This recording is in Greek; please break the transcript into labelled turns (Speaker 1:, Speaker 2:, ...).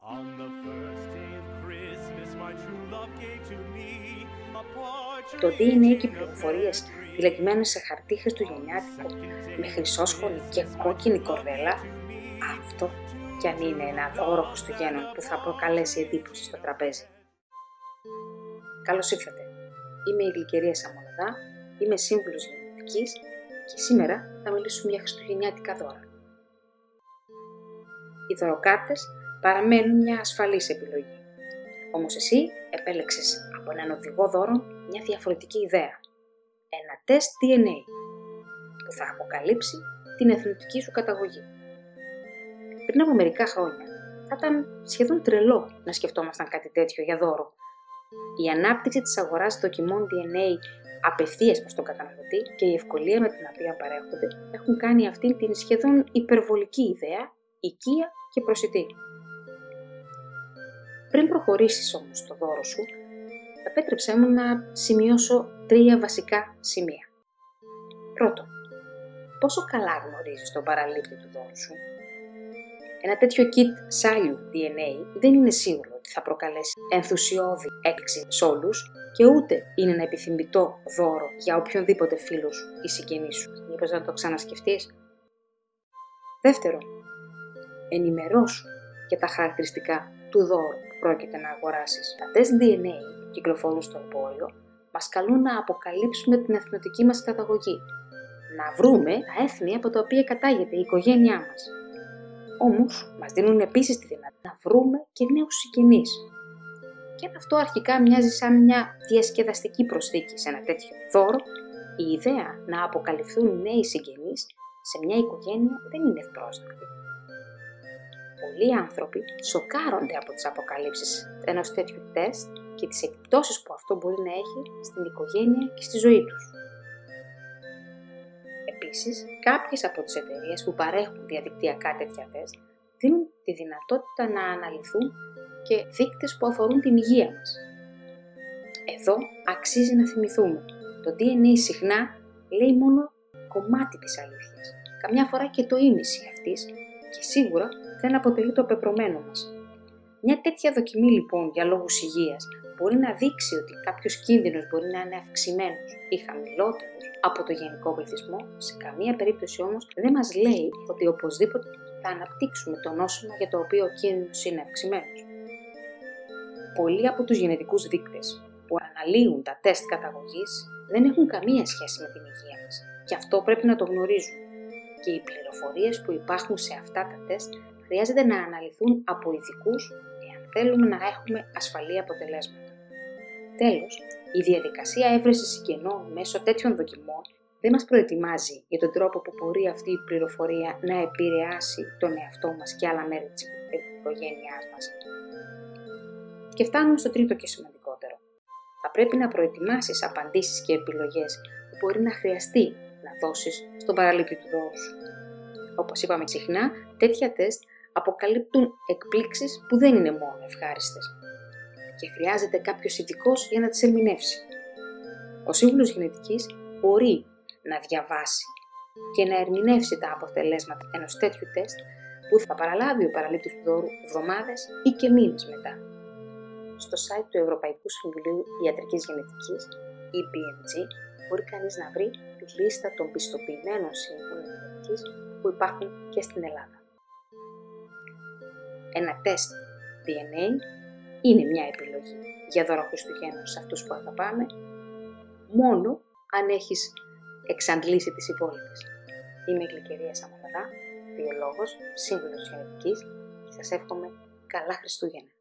Speaker 1: On the first day of Christmas, my true love gave to me a partridge.
Speaker 2: Το DNA και οι πληροφορίες φυλακισμένες σε χαρτί χριστουγεννιάτικο με χρυσόσχολη και κόκκινη κορδέλα, αυτό κι αν είναι ένα δώρο Χριστουγέννων που θα προκαλέσει εντύπωση στο τραπέζι. Καλώς ήρθατε. Είμαι η Γλυκερία Σαμοναδά, είμαι σύμβουλος γενετική και σήμερα θα μιλήσουμε για χριστουγεννιάτικα δώρα. Οι δωροκάρτες παραμένουν μια ασφαλής επιλογή. Όμως εσύ επέλεξες από έναν οδηγό δώρο μια διαφορετική ιδέα. Ένα τεστ DNA που θα αποκαλύψει την εθνοτική σου καταγωγή. Πριν από μερικά χρόνια θα ήταν σχεδόν τρελό να σκεφτόμασταν κάτι τέτοιο για δώρο. Η ανάπτυξη της αγοράς δοκιμών DNA απευθείας προς τον καταναλωτή και η ευκολία με την οποία παρέχονται έχουν κάνει αυτή την σχεδόν υπερβολική ιδέα οικία και προσιτή. Πριν προχωρήσεις όμως το δώρο σου, επέτρεψέ μου να σημειώσω τρία βασικά σημεία. Πρώτον, πόσο καλά γνωρίζεις τον παραλήπτη του δώρου σου; Ένα τέτοιο kit σάλιου DNA δεν είναι σίγουρο ότι θα προκαλέσει ενθουσιώδη έκπληξη σε όλους και ούτε είναι ένα επιθυμητό δώρο για οποιονδήποτε φίλος ή συγγενή σου. Μήπως να το ξανασκεφτείς; Δεύτερον, ενημερώσου για τα χαρακτηριστικά του δώρου που πρόκειται να αγοράσεις. Τα τεστ DNA που κυκλοφορούν στο εμπόριο μας καλούν να αποκαλύψουμε την εθνοτική μας καταγωγή, να βρούμε τα έθνη από τα οποία κατάγεται η οικογένειά μας. Όμως, μας δίνουν επίσης τη δυνατότητα να βρούμε και νέους συγγενείς. Και αν αυτό αρχικά μοιάζει σαν μια διασκεδαστική προσθήκη σε ένα τέτοιο δώρο, η ιδέα να αποκαλυφθούν νέοι συγγενείς σε μια οικογένεια δεν είναι ευπρόσδεκτη πολλοί άνθρωποι σοκάρονται από τις αποκαλύψεις ενός τέτοιου τεστ και τις επιπτώσεις που αυτό μπορεί να έχει στην οικογένεια και στη ζωή τους. Επίσης, κάποιες από τις εταιρείες που παρέχουν διαδικτυακά τέτοια τεστ δίνουν τη δυνατότητα να αναλυθούν και δείκτες που αφορούν την υγεία μας. Εδώ αξίζει να θυμηθούμε. Το DNA συχνά λέει μόνο κομμάτι της αλήθειας, καμιά φορά και το ίμιση αυτής και σίγουρα δεν αποτελεί το πεπρωμένο μας. Μια τέτοια δοκιμή λοιπόν για λόγους υγείας μπορεί να δείξει ότι κάποιος κίνδυνος μπορεί να είναι αυξημένος ή χαμηλότερος από το γενικό πληθυσμό, σε καμία περίπτωση όμως δεν μας λέει ότι οπωσδήποτε θα αναπτύξουμε το νόσημα για το οποίο ο κίνδυνος είναι αυξημένος. Πολλοί από τους γενετικούς δείκτες που αναλύουν τα τεστ καταγωγής δεν έχουν καμία σχέση με την υγεία μας και αυτό πρέπει να το γνωρίζουμε και οι πληροφορίες που υπάρχουν σε αυτά τα τεστ χρειάζεται να αναλυθούν από ειδικούς εάν θέλουμε να έχουμε ασφαλή αποτελέσματα. Τέλος, η διαδικασία έβρεση συγγενών μέσω τέτοιων δοκιμών δεν μας προετοιμάζει για τον τρόπο που μπορεί αυτή η πληροφορία να επηρεάσει τον εαυτό μας και άλλα μέρη της οικογένειάς μας. Και φτάνουμε στο τρίτο και σημαντικότερο. Θα πρέπει να προετοιμάσεις απαντήσεις και επιλογές που μπορεί να χρειαστεί να δώσεις στον παραλήπτη του δώρου σου. Όπως είπαμε συχνά, τέτοια τεστ αποκαλύπτουν εκπλήξεις που δεν είναι μόνο ευχάριστες και χρειάζεται κάποιος ειδικός για να τις ερμηνεύσει. Ο σύμβουλος γενετικής μπορεί να διαβάσει και να ερμηνεύσει τα αποτελέσματα ενός τέτοιου τεστ που θα παραλάβει ο παραλήπτης του δώρου εβδομάδες ή και μήνες μετά. Στο site του Ευρωπαϊκού Συμβουλίου Ιατρικής Γενετικής, EPMG, μπορεί κανείς να βρει τη λίστα των πιστοποιημένων σύμβουλων γενετικής που υπάρχουν και στην Ελλάδα ένα τεστ DNA είναι μια επιλογή για δώρο Χριστουγέννων σε αυτούς που αγαπάμε, μόνο αν έχεις εξαντλήσει τις υπόλοιπες. Είμαι η Γλυκερία Σαμοναδά, βιολόγος, σύμβουλος γενετικής και σας εύχομαι καλά Χριστούγεννα.